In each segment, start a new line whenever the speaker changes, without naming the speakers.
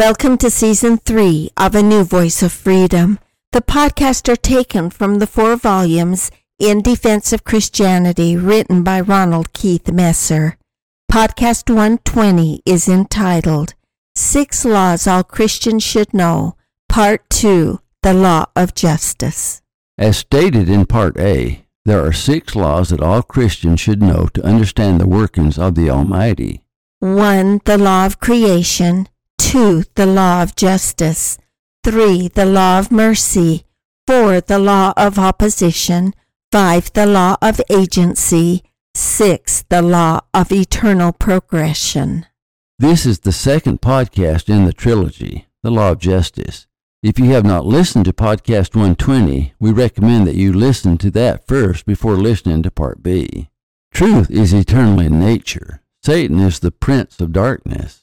Welcome to season three of A New Voice of Freedom. The podcasts are taken from the four volumes In Defense of Christianity written by Ronald Keith Messer. Podcast 120 is entitled Six Laws All Christians Should Know, Part 2 The Law of Justice.
As stated in Part A, there are six laws that all Christians should know to understand the workings of the Almighty.
1. The Law of Creation. 2. The law of justice. 3. The law of mercy. 4. The law of opposition. 5. The law of agency. 6. The law of eternal progression.
This is the second podcast in the trilogy, The Law of Justice. If you have not listened to podcast 120, we recommend that you listen to that first before listening to part B. Truth is eternal in nature. Satan is the prince of darkness.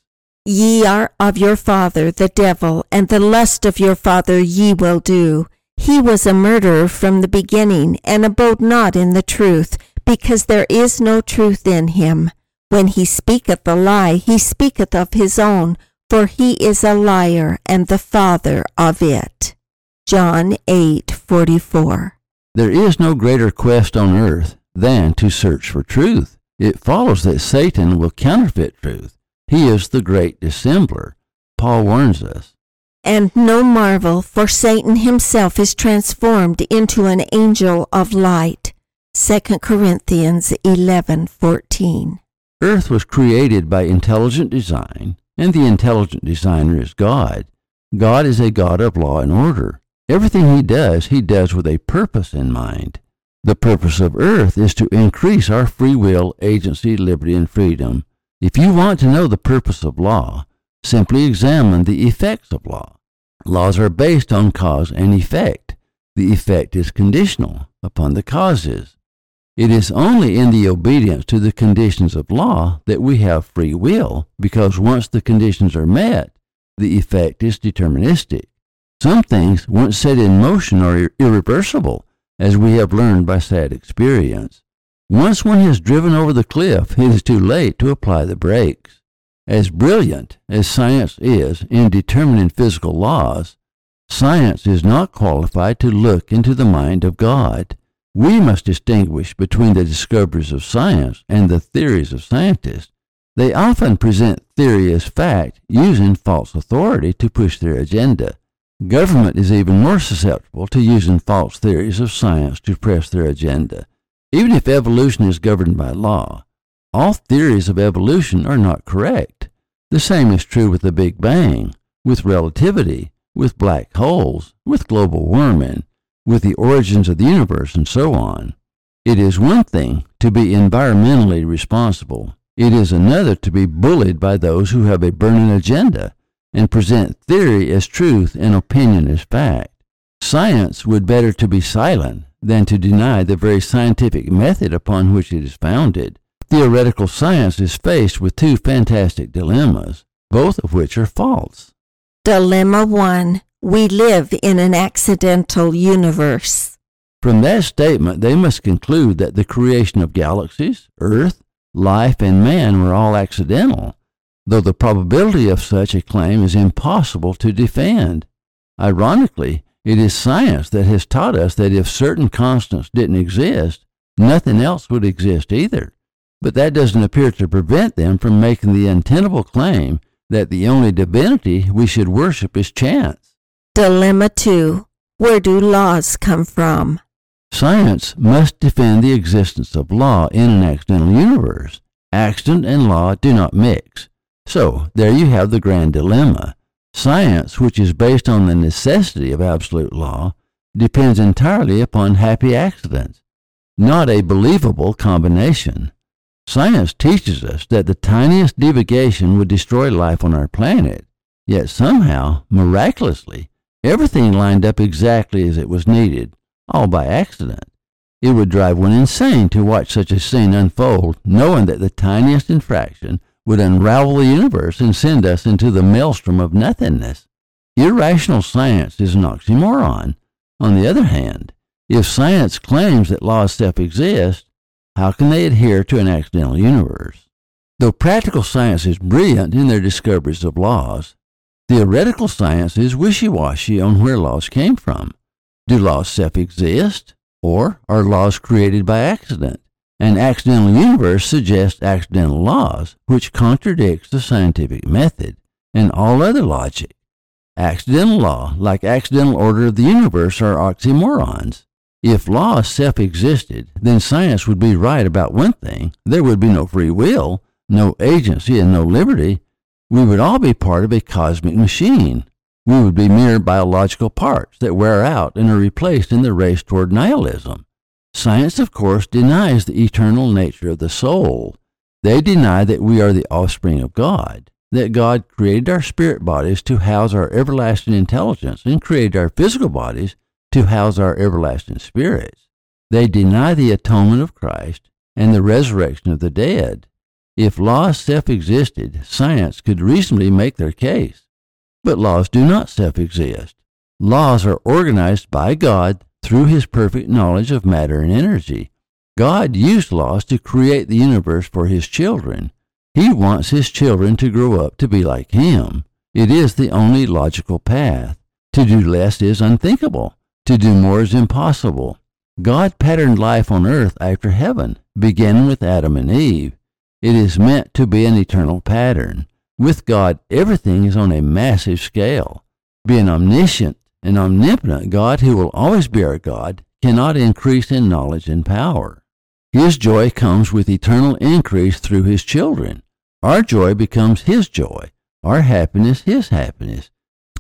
Ye are of your father the devil, and the lust of your father ye will do. He was a murderer from the beginning, and abode not in the truth, because there is no truth in him. When he speaketh a lie, he speaketh of his own, for he is a liar and the father of it. John 8:44.
There is no greater quest on earth than to search for truth. It follows that Satan will counterfeit truth. He is the great dissembler. Paul warns us.
And no marvel, for Satan himself is transformed into an angel of light. 2 Corinthians 11:14.
Earth was created by intelligent design, and the intelligent designer is God. God is a God of law and order. Everything he does, he does with a purpose in mind. The purpose of earth is to increase our free will, agency, liberty, and freedom if you want to know the purpose of law, simply examine the effects of law. Laws are based on cause and effect. The effect is conditional upon the causes. It is only in the obedience to the conditions of law that we have free will, because once the conditions are met, the effect is deterministic. Some things, once set in motion, are irreversible, as we have learned by sad experience. Once one has driven over the cliff, it is too late to apply the brakes. As brilliant as science is in determining physical laws, science is not qualified to look into the mind of God. We must distinguish between the discoveries of science and the theories of scientists. They often present theory as fact, using false authority to push their agenda. Government is even more susceptible to using false theories of science to press their agenda. Even if evolution is governed by law, all theories of evolution are not correct. The same is true with the Big Bang, with relativity, with black holes, with global warming, with the origins of the universe, and so on. It is one thing to be environmentally responsible. It is another to be bullied by those who have a burning agenda and present theory as truth and opinion as fact. Science would better to be silent than to deny the very scientific method upon which it is founded. Theoretical science is faced with two fantastic dilemmas, both of which are false.
Dilemma 1. We live in an accidental universe.
From that statement, they must conclude that the creation of galaxies, Earth, life, and man were all accidental, though the probability of such a claim is impossible to defend. Ironically, it is science that has taught us that if certain constants didn't exist, nothing else would exist either. But that doesn't appear to prevent them from making the untenable claim that the only divinity we should worship is chance.
Dilemma 2. Where do laws come from?
Science must defend the existence of law in an accidental universe. Accident and law do not mix. So, there you have the grand dilemma. Science, which is based on the necessity of absolute law, depends entirely upon happy accidents, not a believable combination. Science teaches us that the tiniest deviation would destroy life on our planet, yet somehow, miraculously, everything lined up exactly as it was needed, all by accident. It would drive one insane to watch such a scene unfold, knowing that the tiniest infraction would unravel the universe and send us into the maelstrom of nothingness. Irrational science is an oxymoron. On the other hand, if science claims that laws self exist, how can they adhere to an accidental universe? Though practical science is brilliant in their discoveries of laws, Theoretical science is wishy washy on where laws came from. Do laws self exist, or are laws created by accident? An accidental universe suggests accidental laws, which contradicts the scientific method and all other logic. Accidental law, like accidental order of the universe, are oxymorons. If law self existed, then science would be right about one thing there would be no free will, no agency, and no liberty. We would all be part of a cosmic machine. We would be mere biological parts that wear out and are replaced in the race toward nihilism. Science, of course, denies the eternal nature of the soul. They deny that we are the offspring of God that God created our spirit bodies to house our everlasting intelligence and created our physical bodies to house our everlasting spirits. They deny the atonement of Christ and the resurrection of the dead. If laws self existed, science could reasonably make their case. But laws do not self exist. Laws are organized by God through his perfect knowledge of matter and energy. God used laws to create the universe for his children. He wants his children to grow up to be like him. It is the only logical path. To do less is unthinkable. To do more is impossible. God patterned life on earth after heaven, beginning with Adam and Eve. It is meant to be an eternal pattern. With God, everything is on a massive scale. Being omniscient and omnipotent, God, who will always be our God, cannot increase in knowledge and power. His joy comes with eternal increase through His children. Our joy becomes His joy, our happiness His happiness.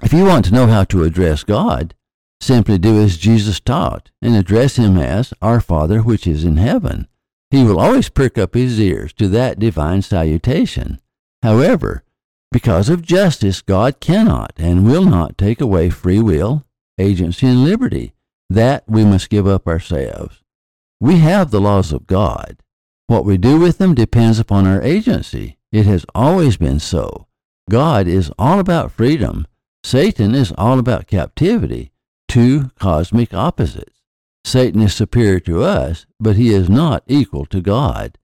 If you want to know how to address God, simply do as Jesus taught and address Him as Our Father which is in heaven. He will always prick up his ears to that divine salutation. However, because of justice, God cannot and will not take away free will, agency, and liberty. That we must give up ourselves. We have the laws of God. What we do with them depends upon our agency. It has always been so. God is all about freedom. Satan is all about captivity. Two cosmic opposites. Satan is superior to us, but he is not equal to God.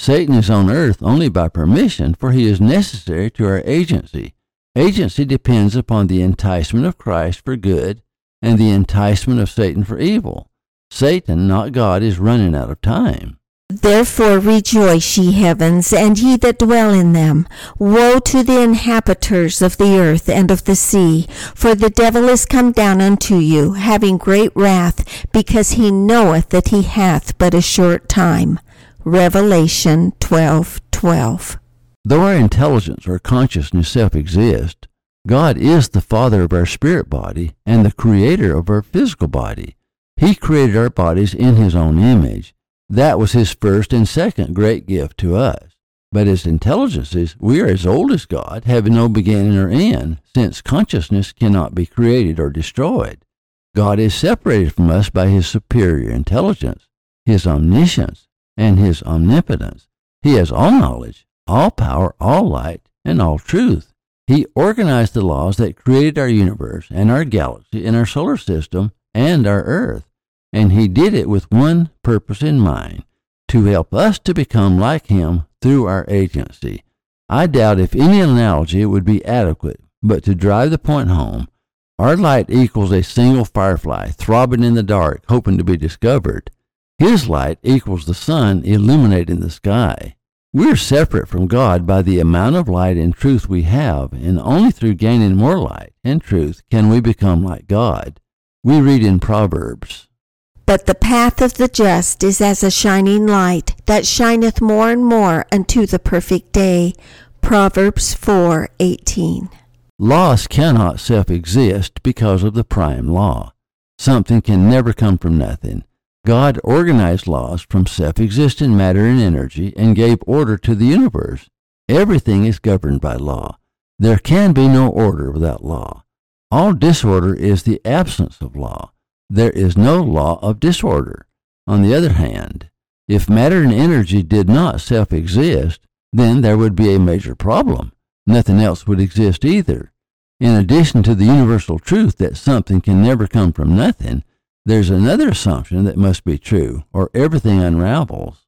Satan is on earth only by permission, for he is necessary to our agency. Agency depends upon the enticement of Christ for good and the enticement of Satan for evil. Satan, not God, is running out of time.
Therefore rejoice, ye heavens, and ye that dwell in them. Woe to the inhabitants of the earth and of the sea, for the devil is come down unto you, having great wrath, because he knoweth that he hath but a short time. Revelation 12:12. 12.
Though our intelligence or consciousness self exist, God is the Father of our spirit body and the Creator of our physical body. He created our bodies in His own image that was his first and second great gift to us. But as intelligences, we are as old as God, having no beginning or end, since consciousness cannot be created or destroyed. God is separated from us by his superior intelligence, his omniscience, and his omnipotence. He has all knowledge, all power, all light, and all truth. He organized the laws that created our universe and our galaxy and our solar system and our earth and he did it with one purpose in mind to help us to become like him through our agency. I doubt if any analogy would be adequate, but to drive the point home, our light equals a single firefly throbbing in the dark, hoping to be discovered. His light equals the sun illuminating the sky. We're separate from God by the amount of light and truth we have, and only through gaining more light and truth can we become like God. We read in Proverbs
but the path of the just is as a shining light that shineth more and more unto the perfect day. Proverbs 4:18.
Laws cannot self-exist because of the prime law. Something can never come from nothing. God organized laws from self-existent matter and energy and gave order to the universe. Everything is governed by law. There can be no order without law. All disorder is the absence of law there is no law of disorder. On the other hand, if matter and energy did not self exist, then there would be a major problem. Nothing else would exist either. In addition to the universal truth that something can never come from nothing, there's another assumption that must be true, or everything unravels.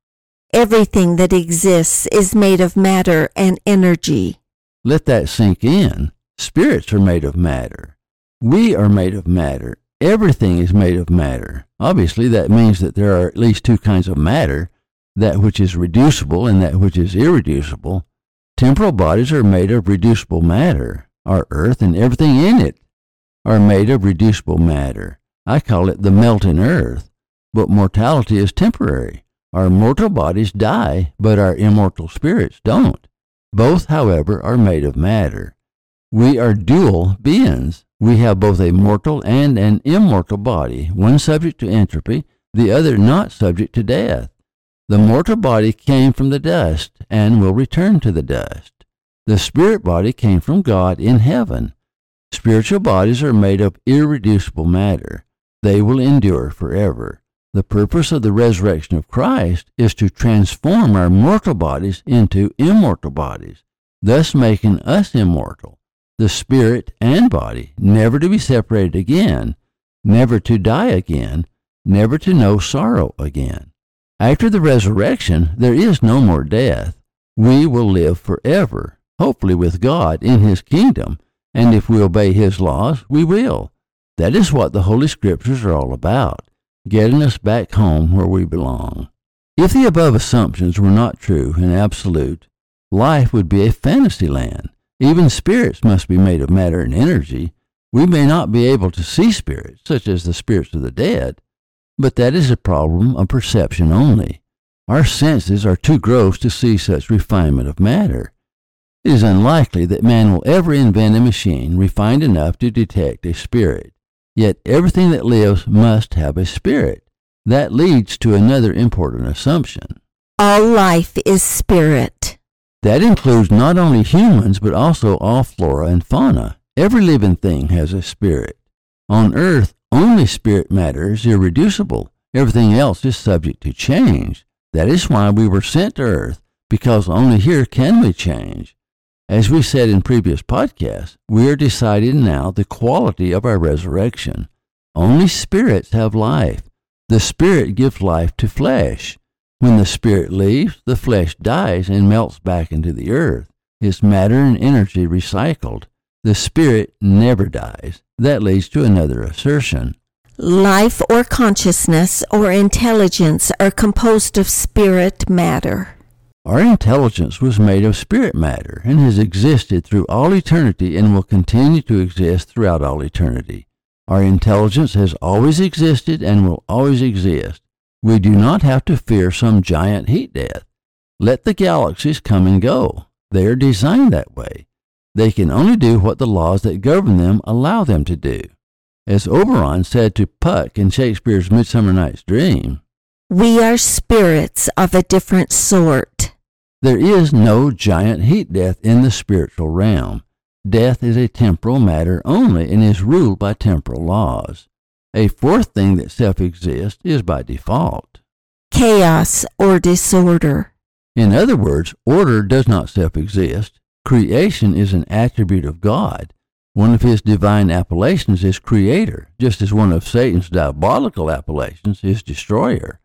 Everything that exists is made of matter and energy.
Let that sink in. Spirits are made of matter. We are made of matter. Everything is made of matter. Obviously, that means that there are at least two kinds of matter that which is reducible and that which is irreducible. Temporal bodies are made of reducible matter. Our earth and everything in it are made of reducible matter. I call it the melting earth. But mortality is temporary. Our mortal bodies die, but our immortal spirits don't. Both, however, are made of matter. We are dual beings. We have both a mortal and an immortal body, one subject to entropy, the other not subject to death. The mortal body came from the dust and will return to the dust. The spirit body came from God in heaven. Spiritual bodies are made of irreducible matter. They will endure forever. The purpose of the resurrection of Christ is to transform our mortal bodies into immortal bodies, thus making us immortal, the spirit and body, never to be separated again, never to die again, never to know sorrow again. After the resurrection, there is no more death. We will live forever, hopefully with God in His kingdom, and if we obey His laws, we will. That is what the Holy Scriptures are all about, getting us back home where we belong. If the above assumptions were not true and absolute, life would be a fantasy land. Even spirits must be made of matter and energy. We may not be able to see spirits, such as the spirits of the dead, but that is a problem of perception only. Our senses are too gross to see such refinement of matter. It is unlikely that man will ever invent a machine refined enough to detect a spirit. Yet everything that lives must have a spirit. That leads to another important assumption.
All life is spirit.
That includes not only humans, but also all flora and fauna. Every living thing has a spirit. On earth, only spirit matter is irreducible. Everything else is subject to change. That is why we were sent to earth, because only here can we change. As we said in previous podcasts, we are deciding now the quality of our resurrection. Only spirits have life. The spirit gives life to flesh. When the spirit leaves, the flesh dies and melts back into the earth, its matter and energy recycled. The spirit never dies. That leads to another assertion.
Life or consciousness or intelligence are composed of spirit matter.
Our intelligence was made of spirit matter and has existed through all eternity and will continue to exist throughout all eternity. Our intelligence has always existed and will always exist. We do not have to fear some giant heat death. Let the galaxies come and go. They are designed that way. They can only do what the laws that govern them allow them to do. As Oberon said to Puck in Shakespeare's Midsummer Night's Dream,
We are spirits of a different sort.
There is no giant heat death in the spiritual realm. Death is a temporal matter only and is ruled by temporal laws. A fourth thing that self exists is by default.
Chaos or disorder.
In other words, order does not self exist. Creation is an attribute of God. One of his divine appellations is creator, just as one of Satan's diabolical appellations is destroyer.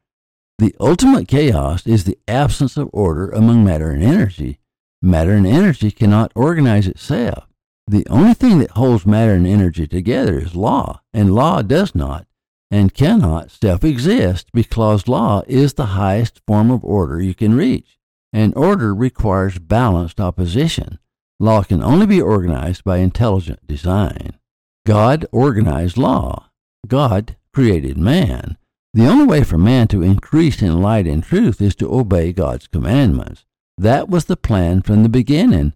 The ultimate chaos is the absence of order among matter and energy. Matter and energy cannot organize itself. The only thing that holds matter and energy together is law, and law does not and cannot self exist because law is the highest form of order you can reach and order requires balanced opposition. Law can only be organized by intelligent design. God organized law. God created man. The only way for man to increase in light and truth is to obey God's commandments. That was the plan from the beginning.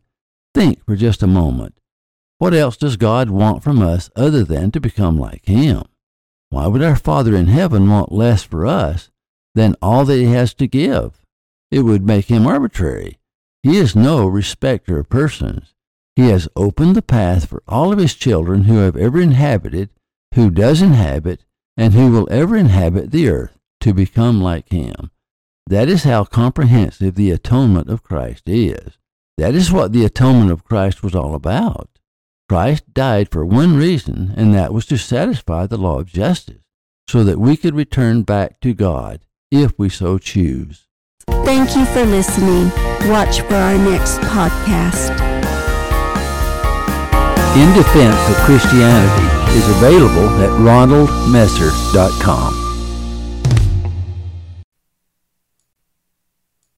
Think for just a moment. What else does God want from us other than to become like Him? Why would our Father in heaven want less for us than all that He has to give? it would make him arbitrary. He is no respecter of persons. He has opened the path for all of his children who have ever inhabited, who does inhabit, and who will ever inhabit the earth to become like him. That is how comprehensive the atonement of Christ is. That is what the atonement of Christ was all about. Christ died for one reason, and that was to satisfy the law of justice, so that we could return back to God if we so choose.
Thank you for listening. Watch for our next podcast.
In Defense of Christianity is available at ronaldmesser.com.